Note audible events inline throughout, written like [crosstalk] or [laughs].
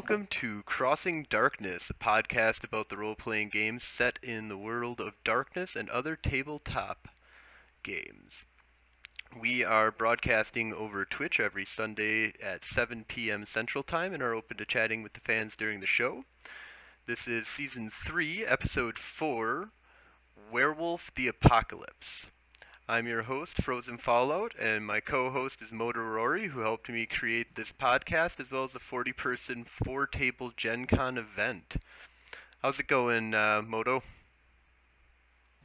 welcome to Crossing Darkness, a podcast about the role playing games set in the world of darkness and other tabletop games. We are broadcasting over Twitch every Sunday at 7 p.m. Central Time and are open to chatting with the fans during the show. This is Season 3, Episode 4 Werewolf the Apocalypse. I'm your host, Frozen Fallout, and my co-host is Motor Rory, who helped me create this podcast as well as a 40-person four-table Gen Con event. How's it going, uh, Moto?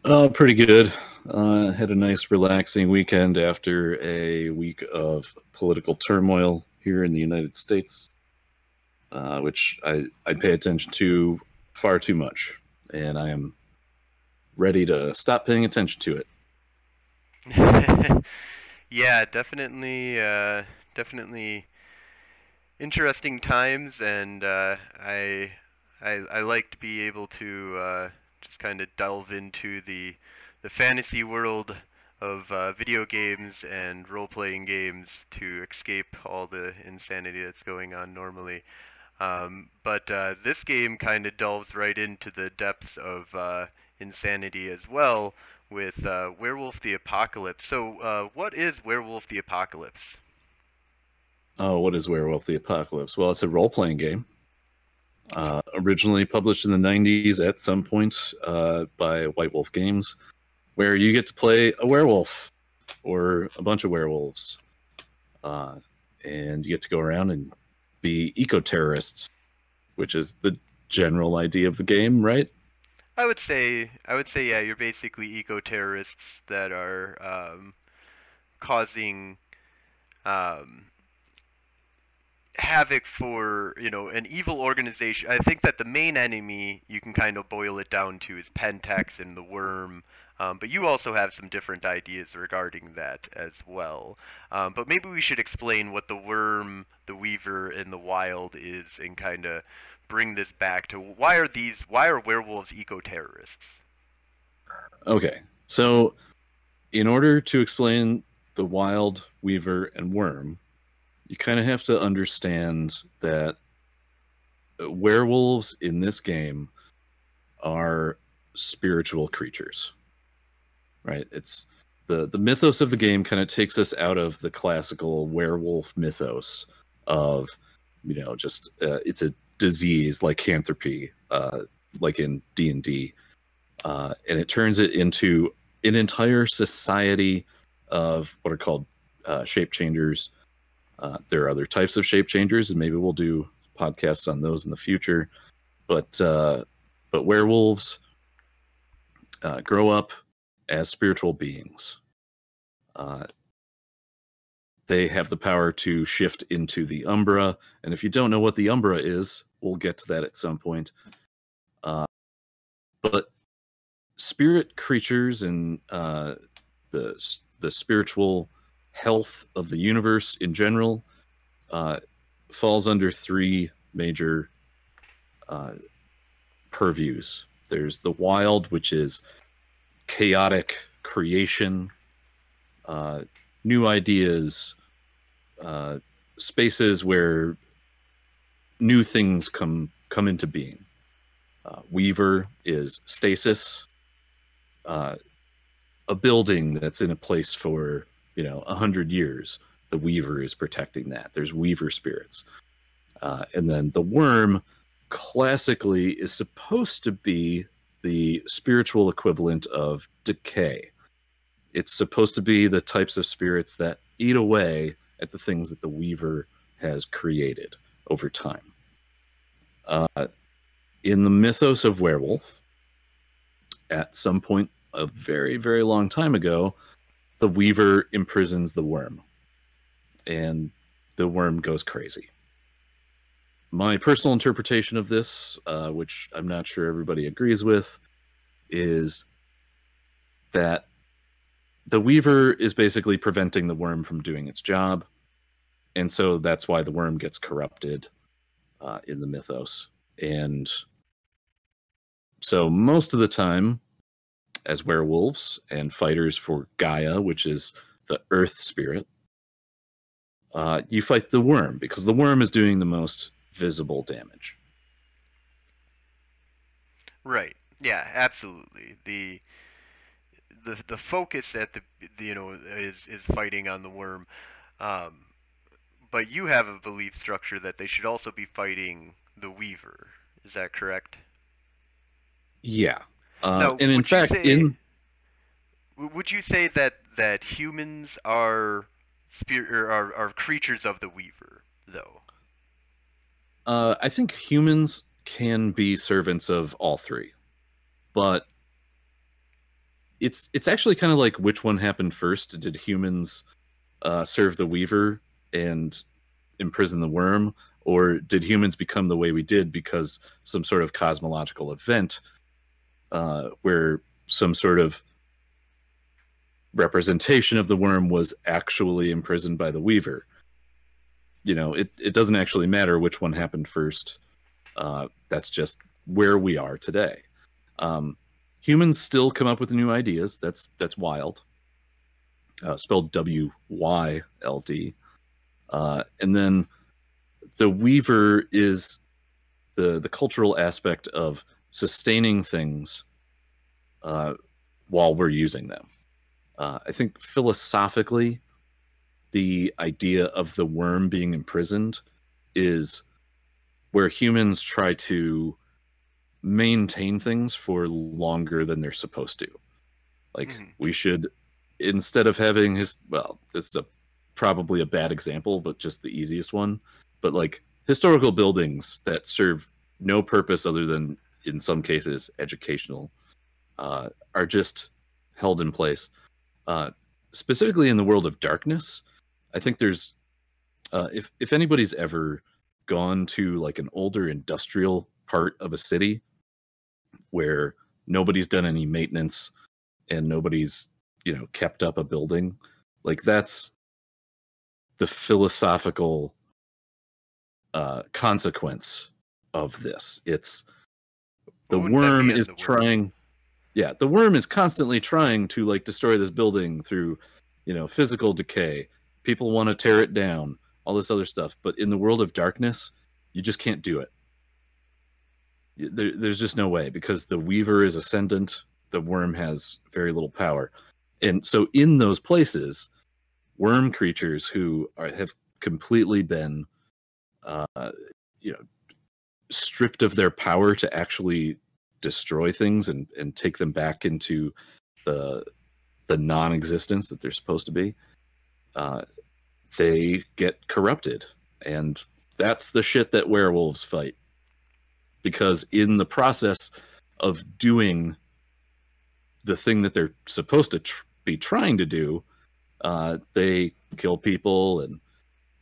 Uh, pretty good. Uh, had a nice, relaxing weekend after a week of political turmoil here in the United States, uh, which I, I pay attention to far too much, and I am ready to stop paying attention to it. [laughs] yeah, definitely, uh, definitely interesting times, and uh, I, I, I like to be able to uh, just kind of delve into the, the fantasy world of uh, video games and role-playing games to escape all the insanity that's going on normally. Um, but uh, this game kind of delves right into the depths of uh, insanity as well with uh, Werewolf the Apocalypse. So, uh, what is Werewolf the Apocalypse? Oh, what is Werewolf the Apocalypse? Well, it's a role playing game. Uh, originally published in the 90s at some point uh, by White Wolf Games, where you get to play a werewolf or a bunch of werewolves. Uh, and you get to go around and be eco terrorists, which is the general idea of the game, right? I would say I would say yeah, you're basically eco terrorists that are um, causing um, havoc for you know an evil organization. I think that the main enemy you can kind of boil it down to is Pentex and the Worm. Um, but you also have some different ideas regarding that as well. Um, but maybe we should explain what the worm, the weaver, and the wild is, and kind of bring this back to why are these why are werewolves eco terrorists? Okay, so in order to explain the wild weaver and worm, you kind of have to understand that werewolves in this game are spiritual creatures. Right? It's the the mythos of the game kind of takes us out of the classical werewolf mythos of you know just uh, it's a disease like lycanthropy, uh, like in D and D, uh, and it turns it into an entire society of what are called uh, shape changers. Uh, there are other types of shape changers, and maybe we'll do podcasts on those in the future. But uh, but werewolves uh, grow up as spiritual beings. They have the power to shift into the Umbra. And if you don't know what the Umbra is, we'll get to that at some point. Uh, but spirit creatures and uh, the the spiritual health of the universe in general uh, falls under three major uh, purviews. There's the wild, which is chaotic creation, uh, new ideas, uh, spaces where new things come come into being. Uh, Weaver is stasis, uh, a building that's in a place for you know a hundred years. The Weaver is protecting that. There's Weaver spirits, uh, and then the Worm, classically, is supposed to be the spiritual equivalent of decay. It's supposed to be the types of spirits that eat away at the things that the Weaver has created over time. Uh, in the mythos of werewolf, at some point a very, very long time ago, the Weaver imprisons the worm, and the worm goes crazy. My personal interpretation of this, uh, which I'm not sure everybody agrees with, is that the weaver is basically preventing the worm from doing its job and so that's why the worm gets corrupted uh, in the mythos and so most of the time as werewolves and fighters for gaia which is the earth spirit uh, you fight the worm because the worm is doing the most visible damage. Right. Yeah, absolutely. The the the focus at the, you know is is fighting on the worm, um, but you have a belief structure that they should also be fighting the Weaver. Is that correct? Yeah. Uh, Now, and in fact, say- in Would you say that that humans are spirit are, are creatures of the Weaver though? Uh, I think humans can be servants of all three, but it's it's actually kind of like which one happened first? Did humans uh, serve the Weaver and imprison the worm, or did humans become the way we did because some sort of cosmological event uh, where some sort of representation of the worm was actually imprisoned by the Weaver? you know it, it doesn't actually matter which one happened first uh, that's just where we are today um, humans still come up with new ideas. That's that's wild. Uh, spelled w-y-l-d uh, and then the weaver is the the cultural aspect of sustaining things uh, while we're using them. Uh, i think philosophically the idea of the worm being imprisoned is where humans try to maintain things for longer than they're supposed to. Like Mhm. we should instead of having his well, this is a probably a bad example, but just the easiest one. But like historical buildings that serve no purpose other than in some cases educational uh, are just held in place. Uh, specifically in the world of darkness, I think there's uh, if if anybody's ever gone to like an older industrial part of a city where nobody's done any maintenance and nobody's you know kept up a building, like that's the philosophical uh, consequence of this. It's the What would that worm is the worm? trying yeah the worm is constantly trying to like destroy this building through you know physical decay people want to tear it down all this other stuff but in the world of darkness you just can't do it there, there's just no way because the weaver is ascendant the worm has very little power. And so in those places worm creatures who are, have completely been uh, you know stripped of their power to actually destroy things and, and take them back into the the non-existence that they're supposed to be uh, they get corrupted. And that's the shit that werewolves fight because in the process of doing the thing that they're supposed to tr- be trying to do uh, they kill people and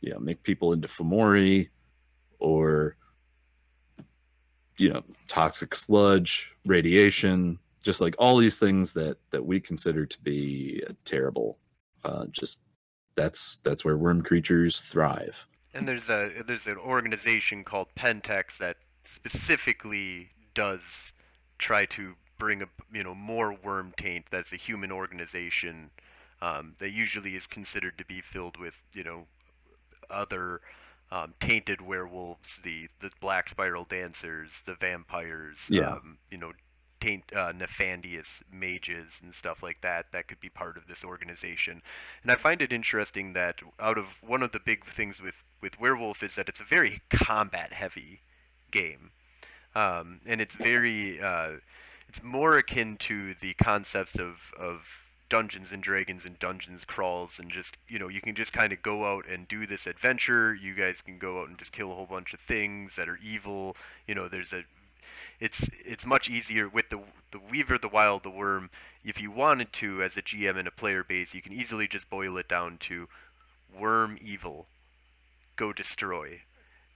you know make people into fomori or you know toxic sludge radiation just like all these things that that we consider to be terrible. Uh just that's that's where worm creatures thrive. And there's a there's an organization called Pentex that specifically does try to bring a you know more worm taint. That's a human organization um, that usually is considered to be filled with you know other um, tainted werewolves, the the black spiral dancers, the vampires, Yeah. um, you know, taint uh, nefandius mages and stuff like that. That could be part of this organization. And I find it interesting that out of one of the big things with with werewolf is that it's a very combat heavy game, um, and it's very uh, it's more akin to the concepts of of Dungeons and Dragons and Dungeons crawls and just you know you can just kind of go out and do this adventure. You guys can go out and just kill a whole bunch of things that are evil. You know, there's a it's it's much easier with the the Weaver, the Wild, the Worm. If you wanted to, as a GM and a player base, you can easily just boil it down to Worm evil, go destroy,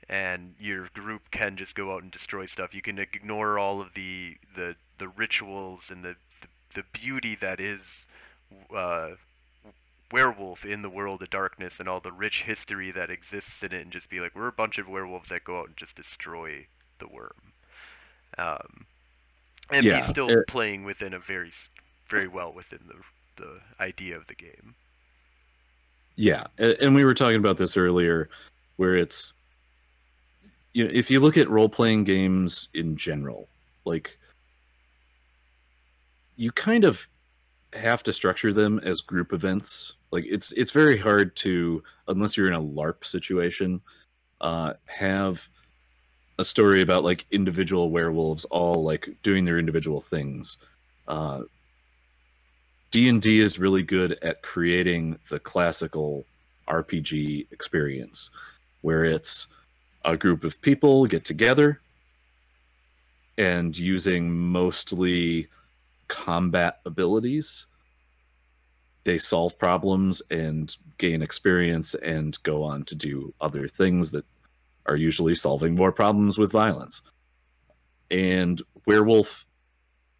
and your group can just go out and destroy stuff. You can ignore all of the the the rituals and the the, the beauty that is uh, werewolf in the world of darkness and all the rich history that exists in it, and just be like, we're a bunch of werewolves that go out and just destroy the worm. Um, and Yeah, be still it- playing within a very very well within the the idea of the game. yeah and we were talking about this earlier where it's you know, if you look at role playing games in general, like you kind of have to structure them as group events. Like it's it's very hard to unless you're in a LARP situation, uh, have a story about like individual werewolves all like doing their individual things. Uh, D&D is really good at creating the classical RPG experience where it's a group of people get together and using mostly combat abilities they solve problems and gain experience and go on to do other things that are usually solving more problems with violence. And Werewolf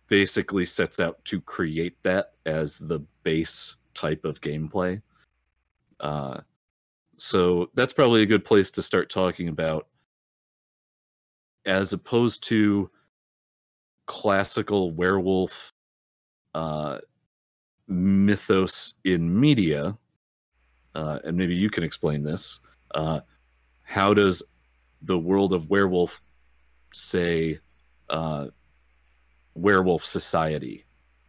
basically sets out to create that as the base type of gameplay. Uh, so that's probably a good place to start talking about, as opposed to classical werewolf uh, mythos in media. Uh, and maybe you can explain this. Uh, how does the world of werewolf say uh, werewolf society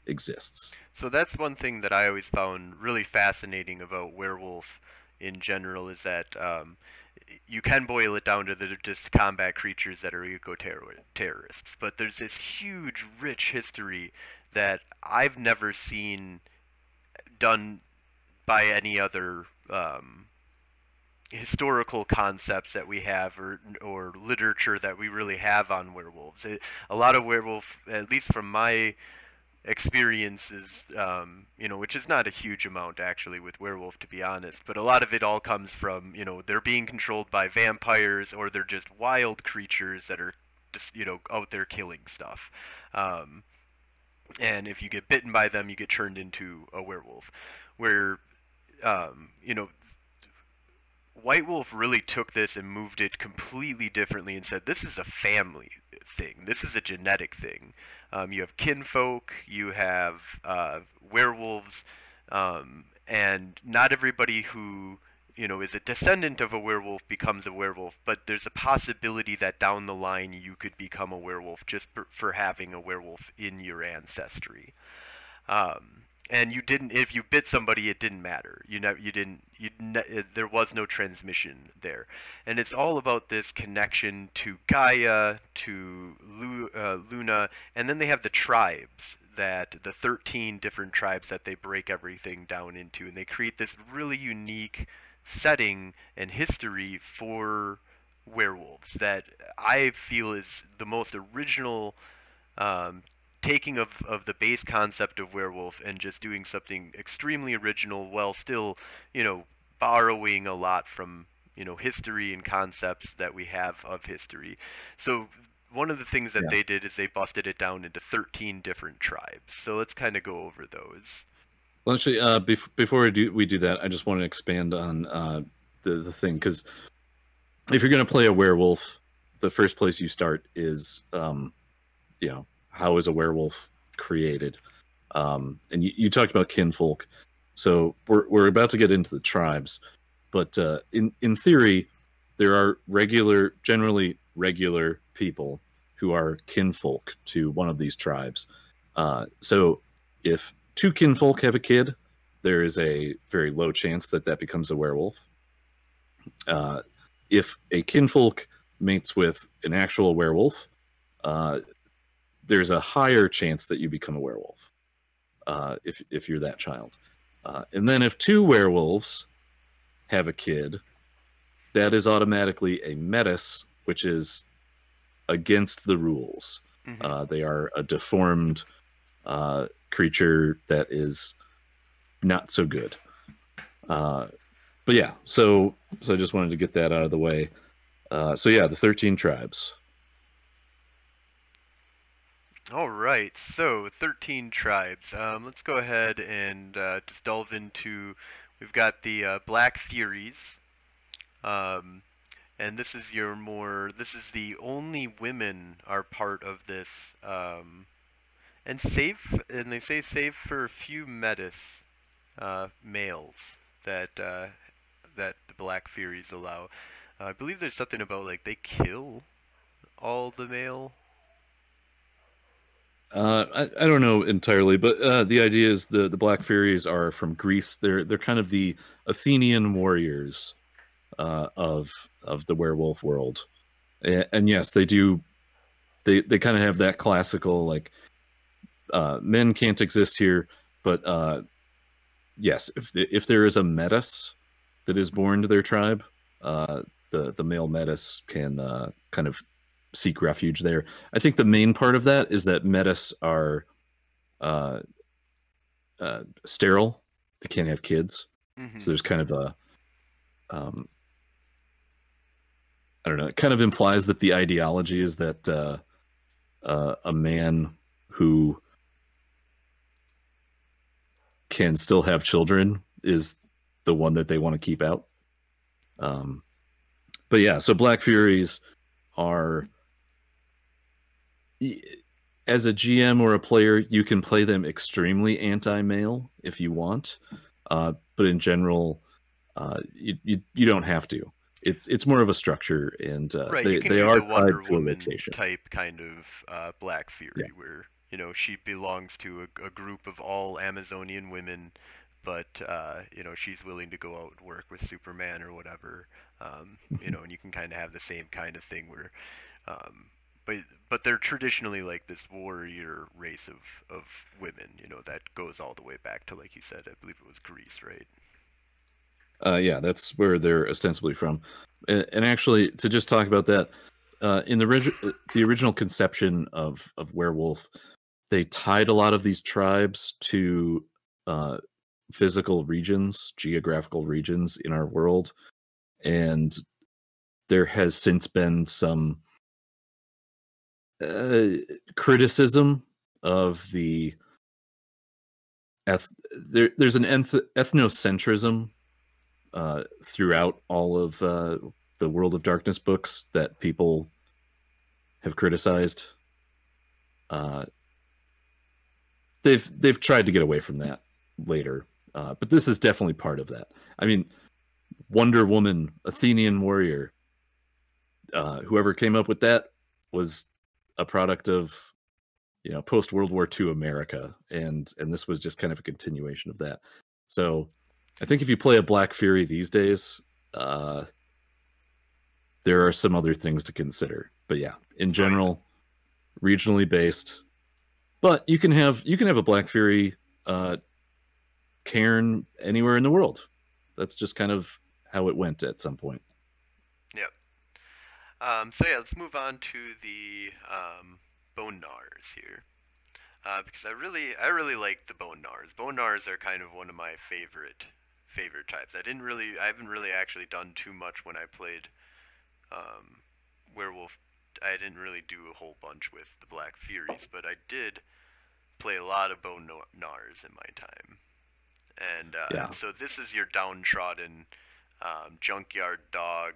exists. So that's one thing that I always found really fascinating about werewolf in general is that um, you can boil it down to the just combat creatures that are eco terrorists, but there's this huge, rich history that I've never seen done by any other um, historical concepts that we have or or literature that we really have on werewolves. It, a lot of werewolf, at least from my experiences, um, you know, which is not a huge amount actually with werewolf to be honest, but a lot of it all comes from you know they're being controlled by vampires or they're just wild creatures that are just you know out there killing stuff. Um, and if you get bitten by them, you get turned into a werewolf. Where um, you know White Wolf really took this and moved it completely differently and said, this is a family thing. This is a genetic thing. Um, you have kinfolk, you have uh, werewolves, um, and not everybody who you know is a descendant of a werewolf becomes a werewolf, but there's a possibility that down the line you could become a werewolf just for, for having a werewolf in your ancestry. Um, and you didn't if you bit somebody it didn't matter. You know you didn't you ne- there was no transmission there. And it's all about this connection to gaia to Lu- uh, luna and then they have the tribes that the 13 different tribes that they break everything down into. And they create this really unique setting and history for werewolves that i feel is the most original um, taking of, of the base concept of werewolf and just doing something extremely original while still, you know, borrowing a lot from, you know, history and concepts that we have of history. So one of the things that yeah. they did is they busted it down into 13 different tribes. So let's kind of go over those. Well, actually, uh, bef- before we do, we do that, I just want to expand on uh, the, the thing because if you're going to play a werewolf, the first place you start is, um, you know, how is a werewolf created? Um, and you, you, talked about kinfolk, so we're we're about to get into the tribes, but uh, in in theory, there are regular, generally regular people who are kinfolk to one of these tribes. Uh, so if two kinfolk have a kid, there is a very low chance that that becomes a werewolf. Uh, if a kinfolk mates with an actual werewolf, uh, there's a higher chance that you become a werewolf uh, if if you're that child. Uh, and then if two werewolves have a kid, that is automatically a metis, which is against the rules. Mm-hmm. Uh, they are a deformed uh, creature that is not so good. Uh, but yeah, so so I just wanted to get that out of the way. Uh, so yeah, the thirteen tribes. All right, so 13 tribes. Um, let's go ahead and uh, just delve into. We've got the uh, Black Furies, um, and this is your more. This is the only women are part of this, um, and save. And they say save for a few metis uh, males that uh, that the Black Furies allow. I believe there's something about like they kill all the male. Uh, I, I don't know entirely, but uh, the idea is the the Black Furies are from Greece. They're they're kind of the Athenian warriors uh, of of the werewolf world, and, and yes, they do. They they kind of have that classical like uh, men can't exist here, but uh, yes, if the, if there is a metis that is born to their tribe, uh, the the male metis can kind of seek refuge there. I think the main part of that is that metis are uh, uh, sterile; they can't have kids. Mhm. So there's kind of a, um, I don't know. It kind of implies that the ideology is that uh, uh, a man who can still have children is the one that they want to keep out. Um, but yeah, so Black Furies are as a GM or a player, you can play them extremely anti-male if you want, uh, but in general, uh, you, you you don't have to. It's it's more of a structure, and uh, right, they they are the Wonder tied to a Woman type kind of uh, Black Fury, where you know she belongs to a, a group of all Amazonian women, but uh, you know she's willing to go out and work with Superman or whatever. Um, you [laughs] know, and you can kind of have the same kind of thing where, um, but but they're traditionally like this warrior race of of women. You know that goes all the way back to like you said, I believe it was Greece, right? Uh, yeah, that's where they're ostensibly from. And, and actually, to just talk about that, uh, in the the original conception of of werewolf, they tied a lot of these tribes to uh, physical regions, geographical regions in our world, and there has since been some uh, criticism of the eth- there, there's an eth- ethnocentrism uh, throughout all of uh, the World of Darkness books that people have criticized. Uh, they've they've tried to get away from that later, uh, but this is definitely part of that. I mean, Wonder Woman, Athenian warrior, uh, whoever came up with that was a product of you know post World War II America, and and this was just kind of a continuation of that. So I think if you play a Black Fury these days, uh, there are some other things to consider. But yeah, in general, regionally based. But you can have you can have a Black Fury uh, cairn anywhere in the world. That's just kind of how it went at some point. Um, so yeah, let's move on to the um, bone gnawers here, uh, because I really, I really like the bone gnawers. Bone gnawers are kind of one of my favorite, favorite types. I didn't really, I haven't really actually done too much when I played um, werewolf. I didn't really do a whole bunch with the Black Furies, but I did play a lot of bone gnawers in my time. And uh, Yeah. so this is your downtrodden um, junkyard dog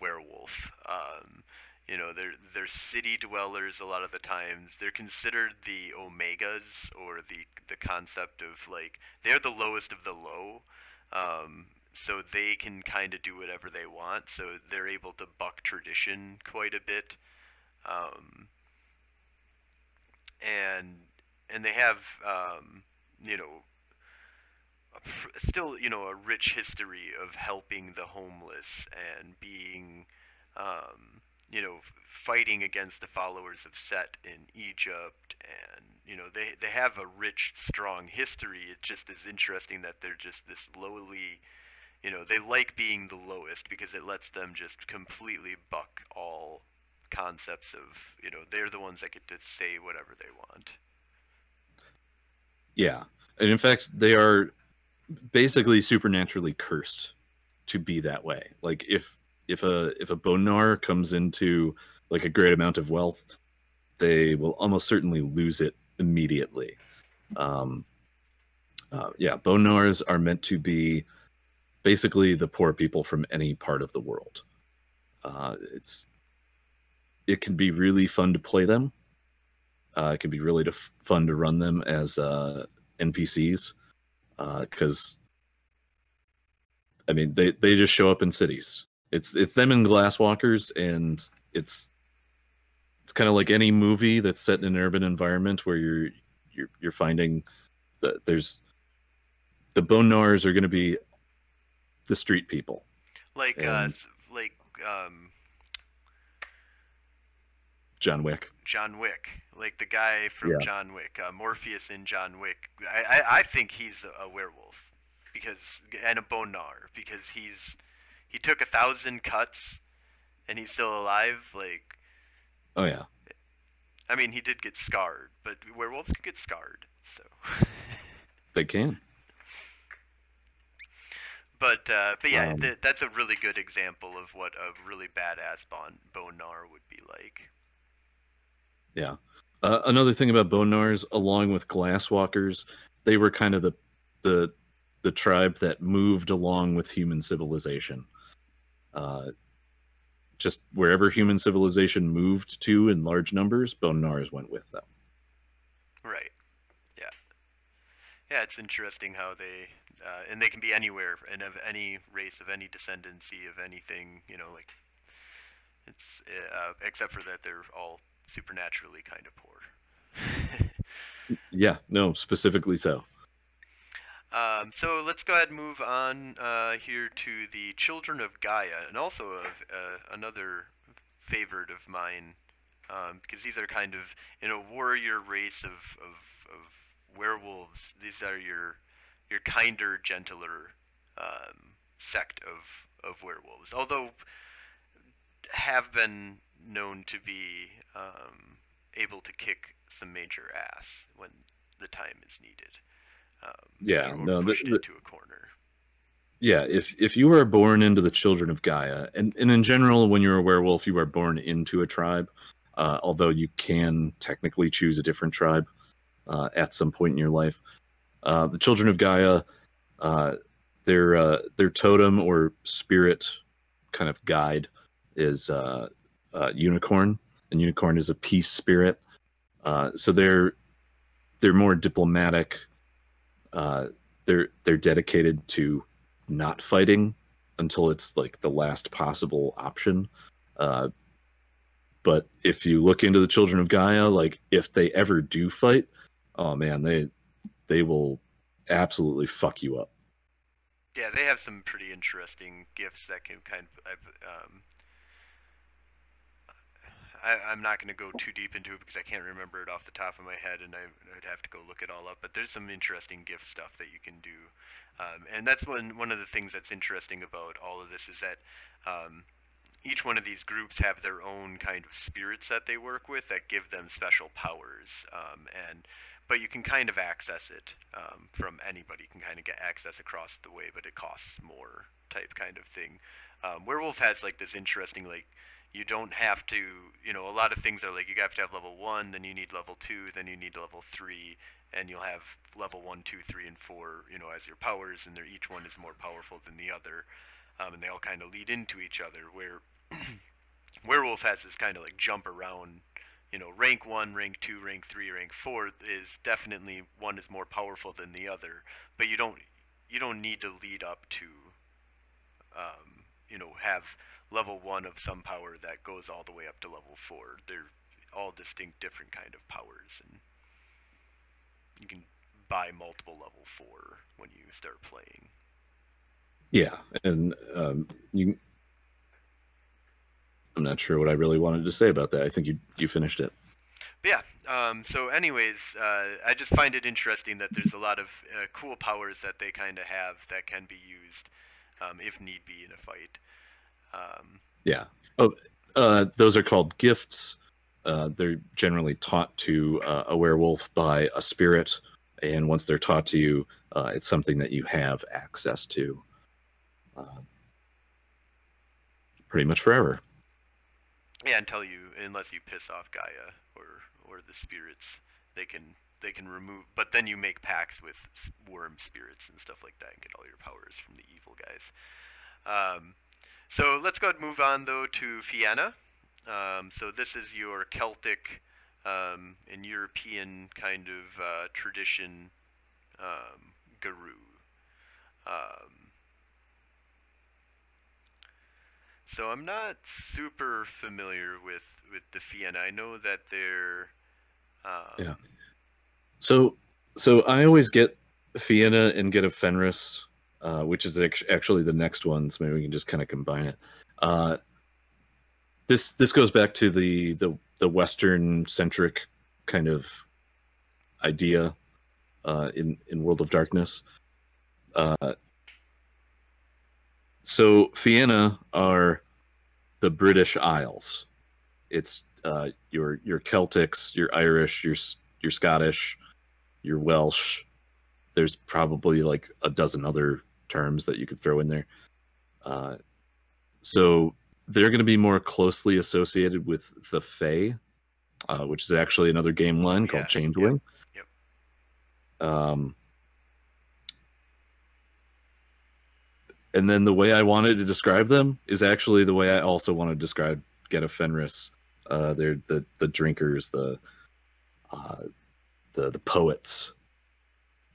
werewolf. Um, you know, they're they're city dwellers a lot of the times. They're considered the omegas or the the concept of like they're the lowest of the low. Um, so they can kind of do whatever they want. So they're able to buck tradition quite a bit. Um, and and they have um, you know still you know a rich history of helping the homeless and being um, you know fighting against the followers of Set in Egypt and you know they they have a rich strong history. It just is interesting that they're just this lowly you know they like being the lowest because it lets them just completely buck all concepts of you know they're the ones that get to say whatever they want. Yeah, and in fact, they are basically supernaturally cursed to be that way. Like if if a if a bone gnawer comes into like a great amount of wealth, they will almost certainly lose it immediately. Um, uh, yeah, bone gnawers are meant to be basically the poor people from any part of the world. Uh, it's it can be really fun to play them. Uh, it can be really fun to run them as uh, NPCs because I mean they they just show up in cities It's it's them and glasswalkers, and it's it's kind of like any movie that's set in an urban environment where you're you're you're finding that there's the bone gnawers are going to be the street people. Like uh, And- s- like um, John Wick. John Wick, like the guy from Yeah. John Wick, uh, Morpheus in John Wick. I, I I think he's a, a werewolf because and a bone gnawer because he's he took a thousand cuts and he's still alive. Like Oh yeah, I mean, he did get scarred, but werewolves can get scarred. So, [laughs] they can. but uh, but yeah, Um, th- that's a really good example of what a really badass bone gnawer would be like. Yeah. Uh, another thing about bone gnawers, along with glasswalkers, they were kind of the the the tribe that moved along with human civilization. Uh, just wherever human civilization moved to in large numbers, bone gnawers went with them. Right. Yeah. Yeah, it's interesting how they, uh, and they can be anywhere and of any race, of any descendancy, of anything. You know, like it's uh, except for that they're all supernaturally kind of poor. Yeah, no, specifically so. Um, so let's go ahead and move on uh, here to the Children of Gaia, and also of uh, another favorite of mine, um, because these are kind of in a warrior race of, of, of werewolves. These are your your kinder, gentler um, sect of of werewolves, although have been known to be um, able to kick some major ass when the time is needed. Um, Yeah, no, the- pushed the- into a corner. Yeah, if if you are born into the children of Gaia, and, and in general, when you're a werewolf, you are born into a tribe, uh, although you can technically choose a different tribe uh, at some point in your life. Uh, the children of Gaia, uh, their uh, their totem or spirit kind of guide is uh, unicorn, and unicorn is a peace spirit. Uh, so they're they're more diplomatic. Uh, they're they're dedicated to not fighting until it's like the last possible option. Uh, but if you look into the children of Gaia, like if they ever do fight, oh man, they they will absolutely fuck you up. Yeah, they have some pretty interesting gifts that can kind of. Um, I, I'm not going to go too deep into it because I can't remember it off the top of my head, and I, I'd have to go look it all up. But there's some interesting gift stuff that you can do, um, and that's one one of the things that's interesting about all of this is that um, each one of these groups have their own kind of spirits that they work with that give them special powers, um, and but you can kind of access it um, from anybody. Can kind of get access across the way, but it costs more type kind of thing. Um, Werewolf has like this interesting like you don't have to you know a lot of things are like you have to have level one, then you need level two, then you need level three, and you'll have level one, two, three, and four you know as your powers, and each one is more powerful than the other, um, and they all kind of lead into each other. Where [clears throat] Werewolf has this kind of like jump around you know, rank one, rank two, rank three, rank four is definitely one is more powerful than the other, but you don't you don't need to lead up to, um, you know, have level one of some power that goes all the way up to level four. They're all distinct, different kind of powers, and you can buy multiple level four when you start playing. Yeah, and um, you. I'm not sure what I really wanted to say about that. I think you you finished it. But yeah. Um, so, anyways, uh, I just find it interesting that there's a lot of uh, cool powers that they kind of have that can be used um, if need be in a fight. Um, Yeah. Oh, uh, those are called gifts. Uh, they're generally taught to uh, a werewolf by a spirit, and once they're taught to you, uh, it's something that you have access to. Uh, pretty much forever. yeah, until you, unless you piss off Gaia or or the spirits, they can they can remove. But then you make pacts with worm spirits and stuff like that, and get all your powers from the evil guys. Um, so let's go and move on though to Fianna. Um, so this is your Celtic um, and European kind of uh, tradition um, guru. Um, So I'm not super familiar with with the Fianna. I know that they're. Um, Yeah. So, so I always get Fianna and Get of Fenris, uh, which is actually the next one. So maybe we can just kind of combine it. Uh, this this goes back to the the the Western centric kind of idea uh, in in World of Darkness. Uh, so Fianna are the British Isles. It's uh, your your Celtics, your Irish, your your Scottish, your Welsh. There's probably like a dozen other terms that you could throw in there. Uh, so they're going to be more closely associated with the Fae, uh, which is actually another game line called Yeah, Changeling. yep, Um, and then the way I wanted to describe them is actually the way I also want to describe Get of Fenris. Uh, they're the the drinkers, the uh, the the poets.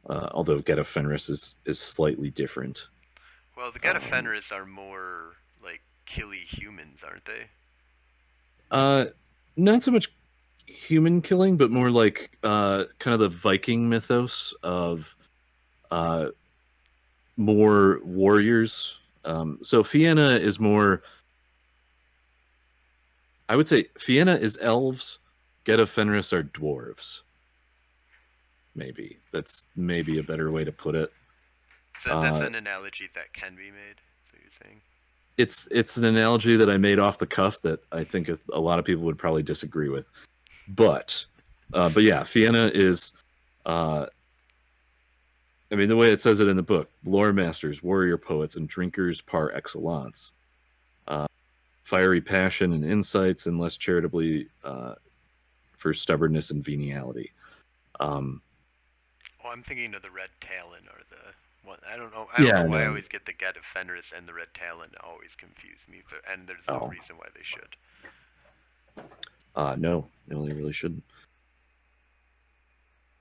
Uh, although Get of Fenris is is slightly different. Well, the Get of Um, Fenris are more like killy humans, aren't they? Uh, not so much human killing, but more like uh, kind of the Viking mythos of uh, more warriors. Um, so Fianna is more. I would say Fianna is elves. Get of Fenris are dwarves. Maybe that's maybe a better way to put it. So that's Uh, an analogy that can be made. So you're saying? it's it's an analogy that I made off the cuff that I think a lot of people would probably disagree with, but uh, but yeah, Fianna is, uh, I mean the way it says it in the book, lore masters, warrior poets, and drinkers par excellence, uh, fiery passion and insights, and less charitably uh, for stubbornness and venality. Um, Oh, I'm thinking of the Red Talon or the one. I don't know. I don't Yeah, know why I always get the Get of Fenris and the Red Talon always confuse me, but and there's no Oh. reason why they should. Uh, no, no, they really shouldn't.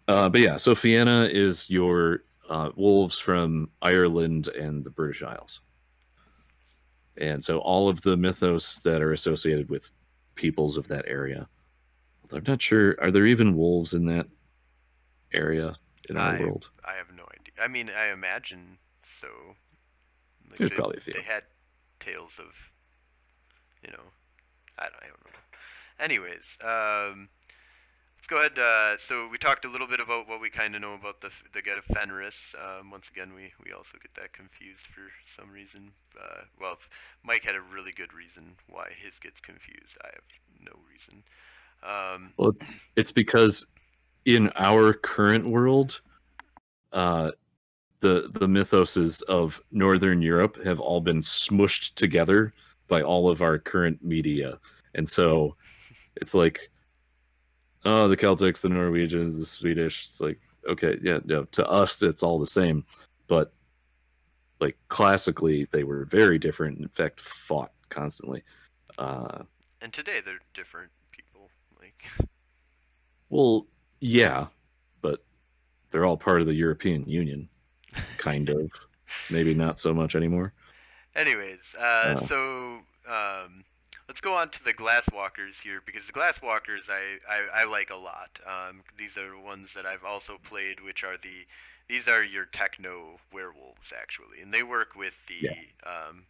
Uh, but yeah, so Fianna is your uh, wolves from Ireland and the British Isles. And so all of the mythos that are associated with peoples of that area. I'm not sure, are there even wolves in that area in our I- world? I have no idea. I mean, I imagine so. Like There's they, probably a few. They had tales of, you know, I don't, I don't know. Anyways, um, let's go ahead. Uh, so we talked a little bit about what we kind of know about the the Get of Fenris. Um, once again, we we also get that confused for some reason. Uh, well, Mike had a really good reason why his gets confused. I have no reason. Um, Well, it's, it's because in our current world, uh, the the mythoses of Northern Europe have all been smushed together by all of our current media, and so it's like, oh, the Celtics, the Norwegians, the Swedish. It's like, okay, yeah, no, to us it's all the same, but like classically they were very different. In fact, fought constantly. Uh, and today they're different people. Like. Well, yeah, but they're all part of the European Union, kind of. Maybe not so much anymore. Anyways, uh, Oh. so um, let's go on to the Glasswalkers here because the Glasswalkers I, I, I like a lot. Um, these are ones that I've also played, which are the these are your techno werewolves actually, and they work with the um,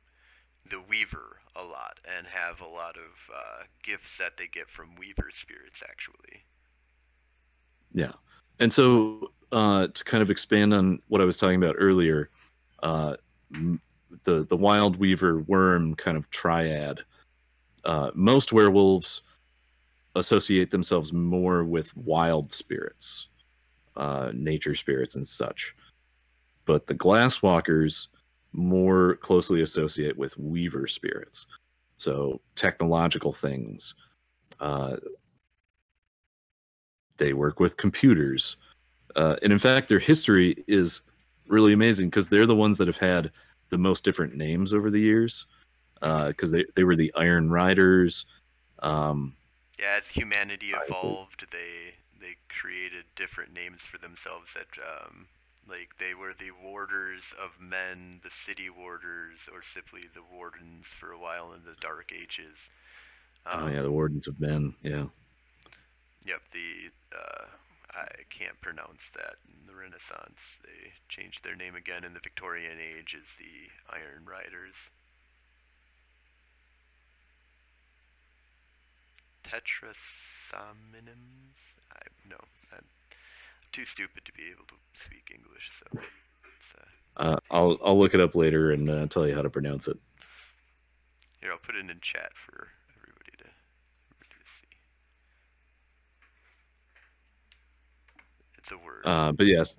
the Weaver a lot and have a lot of uh, gifts that they get from Weaver spirits actually. Yeah. And so uh, to kind of expand on what I was talking about earlier, uh, the the wild weaver worm kind of triad. Uh, most werewolves associate themselves more with wild spirits, uh, nature spirits, and such. But the glasswalkers more closely associate with weaver spirits, so technological things. Uh, they work with computers, uh, and in fact, their history is really amazing because they're the ones that have had the most different names over the years. Because they they were the Iron Riders. Um, Yeah, as humanity evolved, they they created different names for themselves that um, like they were the warders of men, the city warders, or simply the wardens for a while in the Dark Ages. oh yeah, the Wardens of Men. Yeah. Yep, the uh, I can't pronounce that in the Renaissance. They changed their name again in the Victorian Age as the Iron Riders. Tetrasominums? I no, I'm too stupid to be able to speak English, so it's, uh, Uh, I'll I'll look it up later and uh, tell you how to pronounce it. here I'll put it in chat for everybody to, everybody to see. It's a word. Uh, but yes,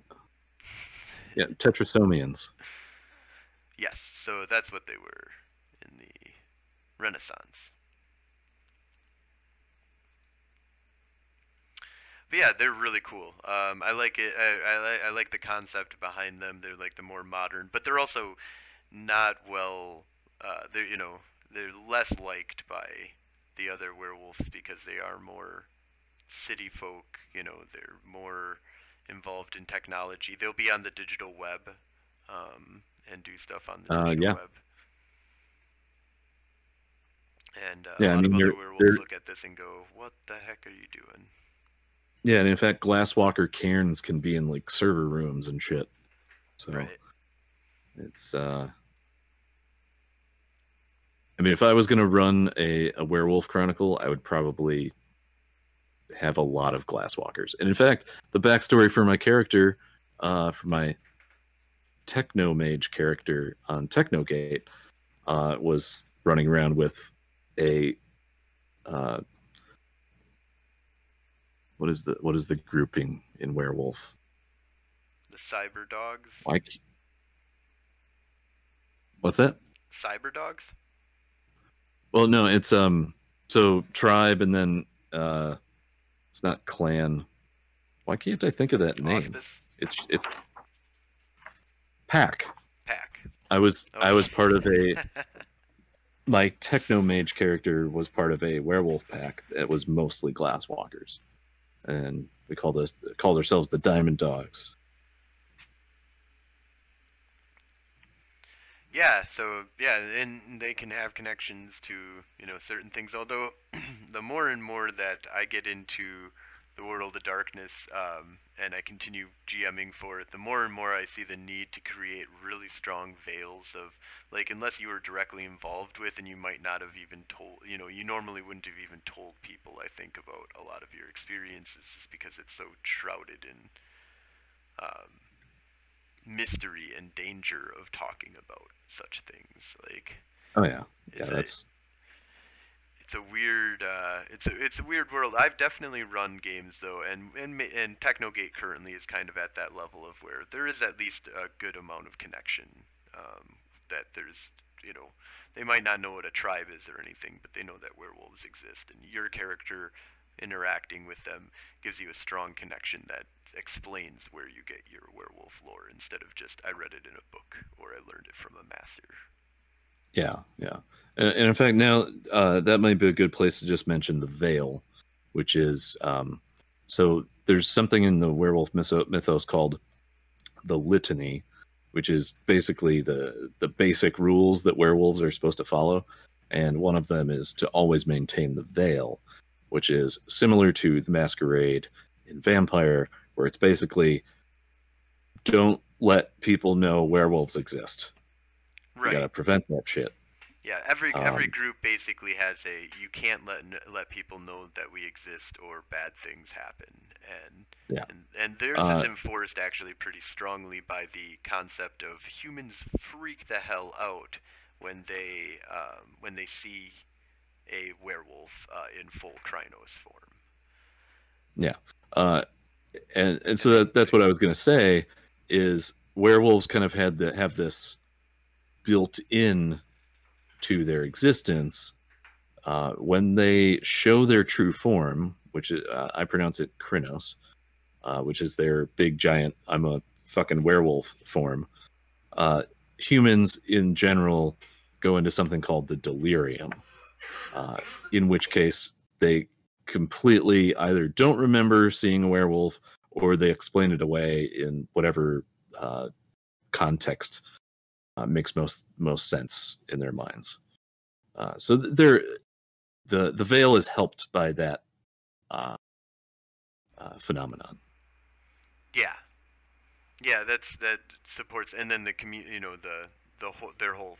yeah, Tetrasomians. Yes, so that's what they were in the Renaissance. But yeah, they're really cool. Um, I like it. I, I, li- I like the concept behind them. They're like the more modern, but they're also not well. Uh, they're you know they're less liked by the other werewolves because they are more city folk. You know they're more involved in technology. They'll be on the digital web um, and do stuff on the Uh, digital yeah. web. And uh, Yeah, I a lot mean, of other werewolves they're- look at this and go, "What the heck are you doing?" Yeah, and in fact, Glasswalker cairns can be in like server rooms and shit. So Right? it's uh I mean if I was gonna run a, a werewolf chronicle, I would probably have a lot of glasswalkers. And in fact, the backstory for my character, uh for my techno mage character on Technogate, uh was running around with a uh what is the what is the grouping in werewolf? The cyber dogs. Like what's that? Cyber dogs. Well, no, it's um so tribe and then uh it's not clan. Why can't I think of that name? It's it's pack. Pack. I was I was part of a [laughs] my techno mage character was part of a werewolf pack that was mostly glasswalkers. And we called us called ourselves the Diamond Dogs. Yeah, so yeah, and they can have connections to you know certain things. Although [clears throat] the more and more that I get into the world of darkness, um, and I continue GMing for it, the more and more I see the need to create really strong veils of like unless you were directly involved with, and you might not have even told, you know, you normally wouldn't have even told people. I think about a lot of your experiences just because it's so shrouded in um, mystery and danger of talking about such things. Like Oh yeah. Yeah, it's a, that's it's a weird uh, it's a it's a weird world. I've definitely run games though, and and and Technogate currently is kind of at that level of where there is at least a good amount of connection. Um, that there's you know they might not know what a tribe is or anything, but they know that werewolves exist, and your character interacting with them gives you a strong connection that explains where you get your werewolf lore instead of just I read it in a book or I learned it from a master. Yeah, yeah, and, and in fact, now uh, that might be a good place to just mention the veil, which is um, so there's something in the werewolf mythos called the litany, which is basically the the basic rules that werewolves are supposed to follow, and one of them is to always maintain the veil, which is similar to the masquerade in vampire, where it's basically don't let people know werewolves exist. Right. You gotta prevent that shit. Yeah, every every Um, group basically has a you can't let let people know that we exist or bad things happen, and Yeah. and, and theirs Uh, is enforced actually pretty strongly by the concept of humans freak the hell out when they um, when they see a werewolf uh, in full Crinos form. Yeah, uh and and so that, that's what i was going to say is werewolves kind of had the have this built in to their existence uh when they show their true form which is uh, i pronounce it Crinos uh which is their big giant i'm a fucking werewolf form uh humans in general go into something called the delirium uh in which case they completely either don't remember seeing a werewolf or they explain it away in whatever uh, context uh, makes most most sense in their minds. Uh, so th- they're the the veil is helped by that uh, uh, phenomenon. Yeah, yeah, that's that supports, and then the community, you know, the the whole their whole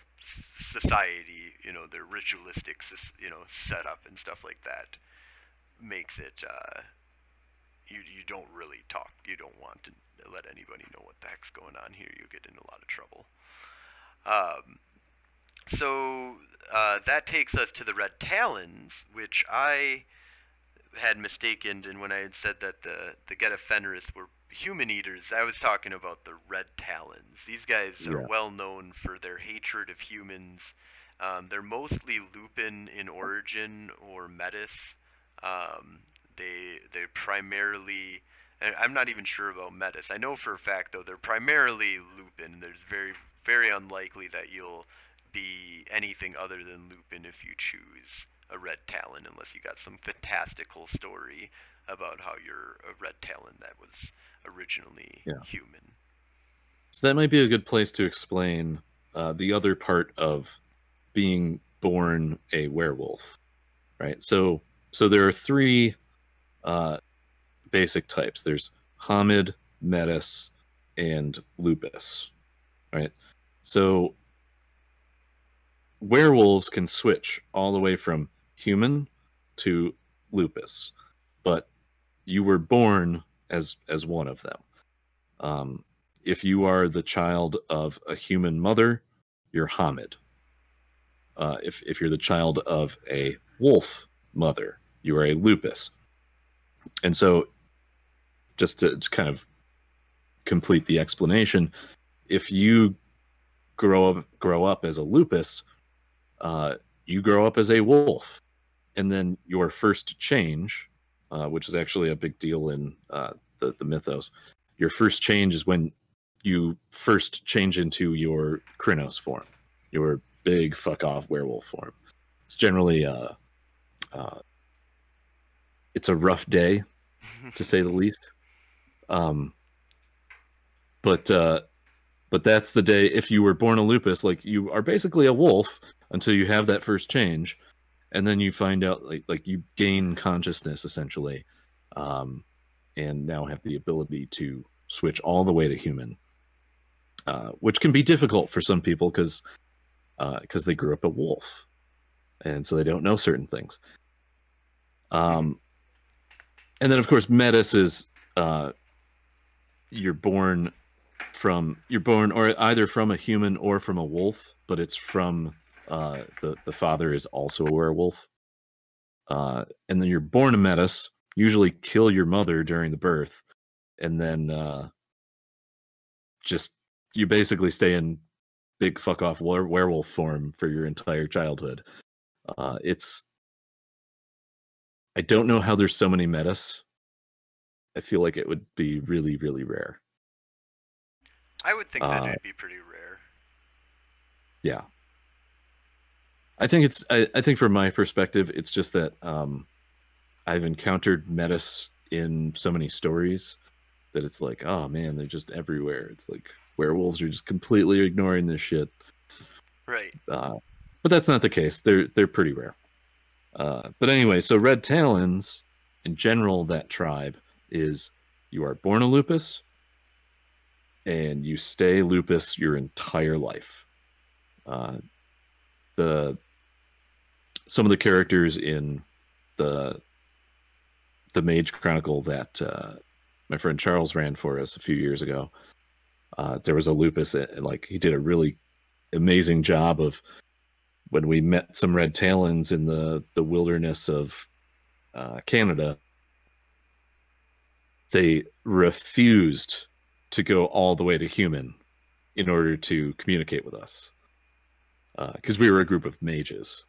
society, you know, their ritualistic, you know, setup and stuff like that makes it. Uh, you you don't really talk. You don't want to let anybody know what the heck's going on here. You get in a lot of trouble. Um, so uh, that takes us to the Red Talons, which I had mistaken, and when I had said that the the Fenris were human eaters, I was talking about the Red Talons. These guys are well known for their hatred of humans. Um, they're mostly Lupin in origin or Metis. Um, they they're primarily I'm not even sure about Metis. I know for a fact though they're primarily Lupin. There's very very unlikely that you'll be anything other than Lupin if you choose a red talon unless you got some fantastical story about how you're a red talon that was originally yeah. human. So that might be a good place to explain uh, the other part of being born a werewolf, right? So so there are three uh, basic types. There's Homid, Metis, and Lupus, right? So werewolves can switch all the way from human to lupus, but you were born as as one of them. Um, if you are the child of a human mother, you're Homid. Uh, if if you're the child of a wolf mother, you are a lupus. And so, just to, to kind of complete the explanation, if you grow up grow up as a lupus, uh, you grow up as a wolf, and then your first change, uh, which is actually a big deal in uh, the the mythos, your first change is when you first change into your Crinos form, your big fuck off werewolf form. It's generally uh, uh, it's a rough day, to say the least. Um, but uh, but that's the day if you were born a lupus, like you are basically a wolf until you have that first change, and then you find out like like you gain consciousness essentially, um, and now have the ability to switch all the way to human, uh, which can be difficult for some people because because uh, they grew up a wolf, and so they don't know certain things. Um, and then of course Metis is uh, you're born from you're born or either from a human or from a wolf, but it's from uh, the the father is also a werewolf. Uh, and then you're born a metis, usually kill your mother during the birth, and then uh, just you basically stay in big fuck off were- werewolf form for your entire childhood. Uh, it's I don't know how there's so many metis. I feel like it would be really, really rare. I would think that uh, it'd be pretty rare. Yeah. I think it's I, I think from my perspective, it's just that um I've encountered Metis in so many stories that it's like, oh man, they're just everywhere. It's like werewolves are just completely ignoring this shit. Right. Uh, but that's not the case. They're they're pretty rare. Uh, but anyway, so red talons, in general, that tribe is you are born a lupus, and you stay lupus your entire life. Uh, the some of the characters in the the Mage Chronicle that uh, my friend Charles ran for us a few years ago. Uh, there was a lupus, and like he did a really amazing job of when we met some red talons in the the wilderness of uh, Canada. They refused to go all the way to human in order to communicate with us because uh, we were a group of mages.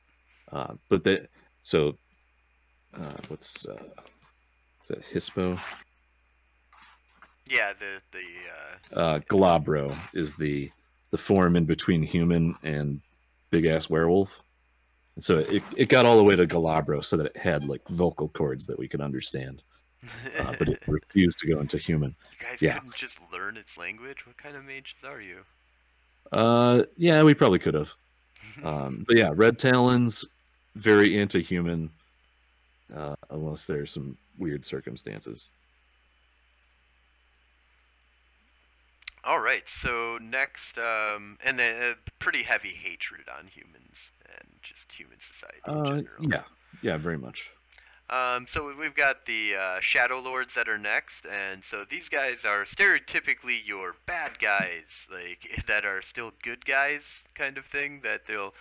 Uh, but that so uh, what's uh, is that Hispo? Yeah, the the uh... uh, Glabro is the the form in between human and big ass werewolf. And so it, it got all the way to Glabro so that it had like vocal cords that we could understand. uh, [laughs] but it refused to go into human. you guys yeah. couldn't just learn its language. What kind of mages are you? Uh, yeah, we probably could have. [laughs] Um, but yeah, red talons, very anti-human, uh, unless there's some weird circumstances. All right. So next, um, and then pretty heavy hatred on humans and just human society in Uh, general. yeah, yeah, very much. Um, so we've got the uh, Shadow Lords that are next, and so these guys are stereotypically your bad guys, like [laughs] that are still good guys, kind of thing. That they'll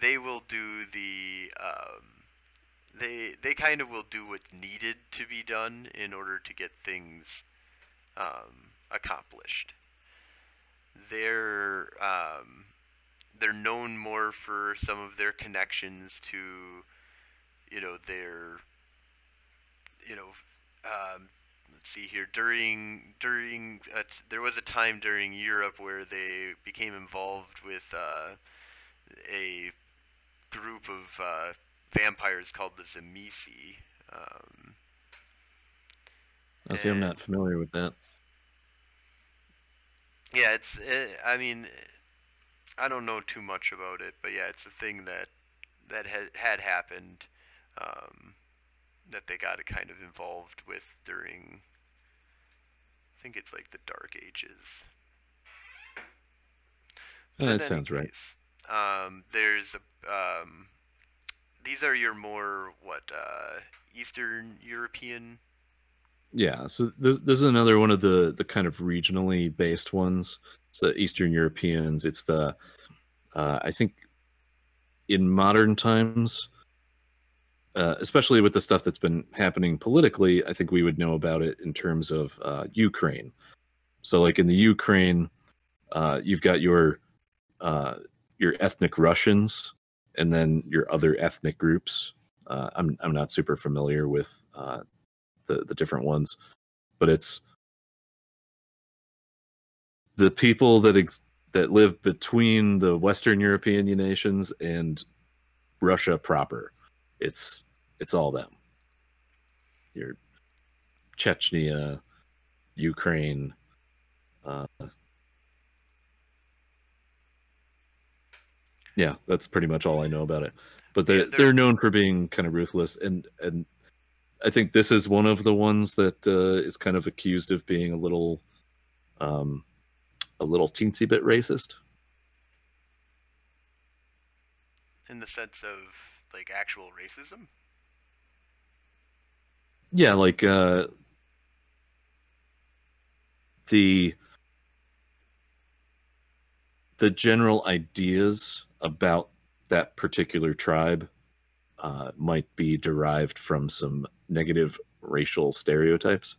they will do the um, they they kind of will do what's needed to be done in order to get things um, accomplished. They're um, they're known more for some of their connections to you know their you know um, let's see here during during uh, there was a time during Europe where they became involved with uh, a group of uh, vampires called the Tzimisce. Um, I see. I'm not familiar with that. yeah, it's uh I mean I don't know too much about it, but yeah, it's a thing that that had had happened um, that they got kind of involved with during I think it's like the Dark Ages. Yeah, that sounds any right. Um, there's a um, these are your more what uh, Eastern European. Yeah, so this, this is another one of the the kind of regionally based ones. It's the Eastern Europeans. It's the uh, I think in modern times, uh, especially with the stuff that's been happening politically, I think we would know about it in terms of uh, Ukraine. So, like in the Ukraine, uh, you've got your uh, your ethnic Russians, and then your other ethnic groups. Uh, I'm I'm not super familiar with uh, the the different ones, but it's the people that ex- that live between the Western European nations and Russia proper. It's it's all them. Your Chechnya, Ukraine. Uh, yeah, that's pretty much all I know about it. But they're Yeah, they're, they're- known for being kind of ruthless, and and I think this is one of the ones that uh, is kind of accused of being a little, um, a little teensy bit racist. in the sense of like actual racism. Yeah, like uh, the the general ideas about that particular tribe uh, might be derived from some negative racial stereotypes.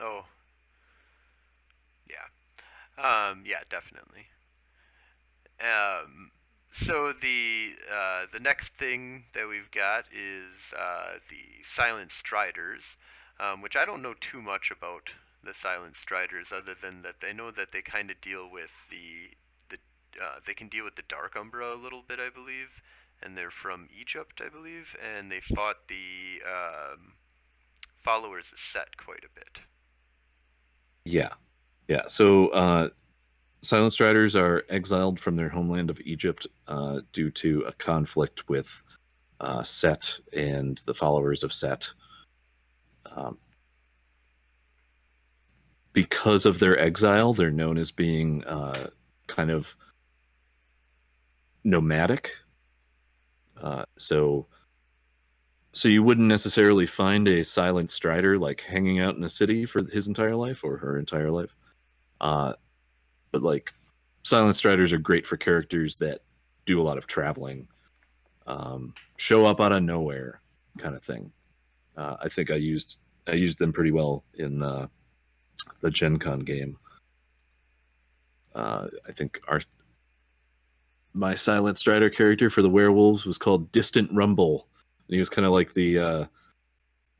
Oh. Yeah. Um, yeah, definitely. Um, so the uh, the next thing that we've got is uh, the Silent Striders, um, which I don't know too much about the Silent Striders, other than that they know that they kind of deal with the the uh, they can deal with the Dark Umbra a little bit, I believe, and they're from Egypt, I believe, and they fought the um, followers of Set quite a bit. Yeah, yeah. So uh, Silent Striders are exiled from their homeland of Egypt uh, due to a conflict with uh, Set and the followers of Set. Um, because of their exile, they're known as being uh, kind of nomadic. Uh, so, so you wouldn't necessarily find a silent strider like hanging out in a city for his entire life or her entire life. Uh, but like silent striders are great for characters that do a lot of traveling, um, show up out of nowhere, kind of thing. Uh, I think I used I used them pretty well in uh, the Gen Con game. Uh, I think our my silent strider character for the werewolves was called Distant Rumble. And he was kind of like the uh,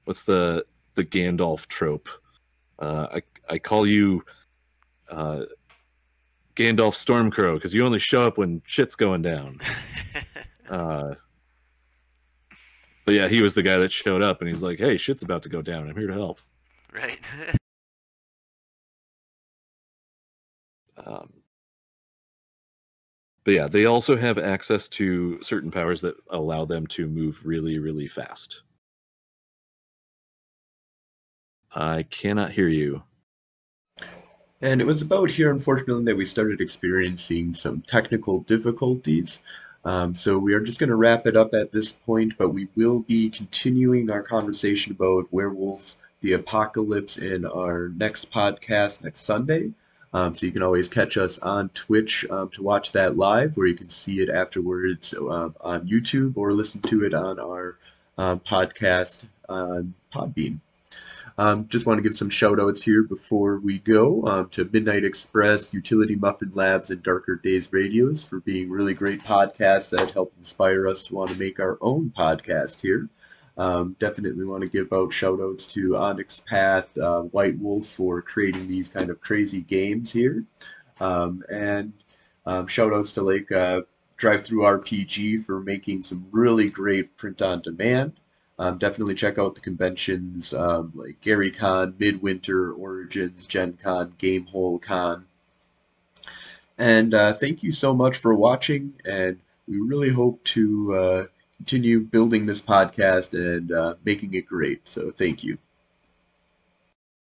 what's the the Gandalf trope? Uh, I I call you uh, Gandalf Stormcrow because you only show up when shit's going down. [laughs] Uh, but yeah, he was the guy that showed up and he's like, "Hey, shit's about to go down. I'm here to help." Right. [laughs] Um, but yeah, they also have access to certain powers that allow them to move really, really fast. I cannot hear you. And it was about here, unfortunately, that we started experiencing some technical difficulties. Um, so we are just going to wrap it up at this point, but we will be continuing our conversation about Werewolf the Apocalypse in our next podcast next Sunday. Um, so you can always catch us on Twitch um, to watch that live, or you can see it afterwards uh, on YouTube or listen to it on our uh, podcast on Podbean. Um, just want to give some shout outs here before we go um, to Midnight Express, Utility Muffin Labs, and Darker Days Radios for being really great podcasts that helped inspire us to want to make our own podcast here. Um, definitely want to give out shout outs to Onyx Path, uh, White Wolf for creating these kind of crazy games here. Um, and um, shout outs to like uh, DriveThruRPG for making some really great print on demand. Um, definitely check out the conventions um, like Gary Con, Midwinter, Origins, Gen Con, Gamehole Con. And uh, thank you so much for watching, and we really hope to uh, continue building this podcast and uh, making it great. So thank you.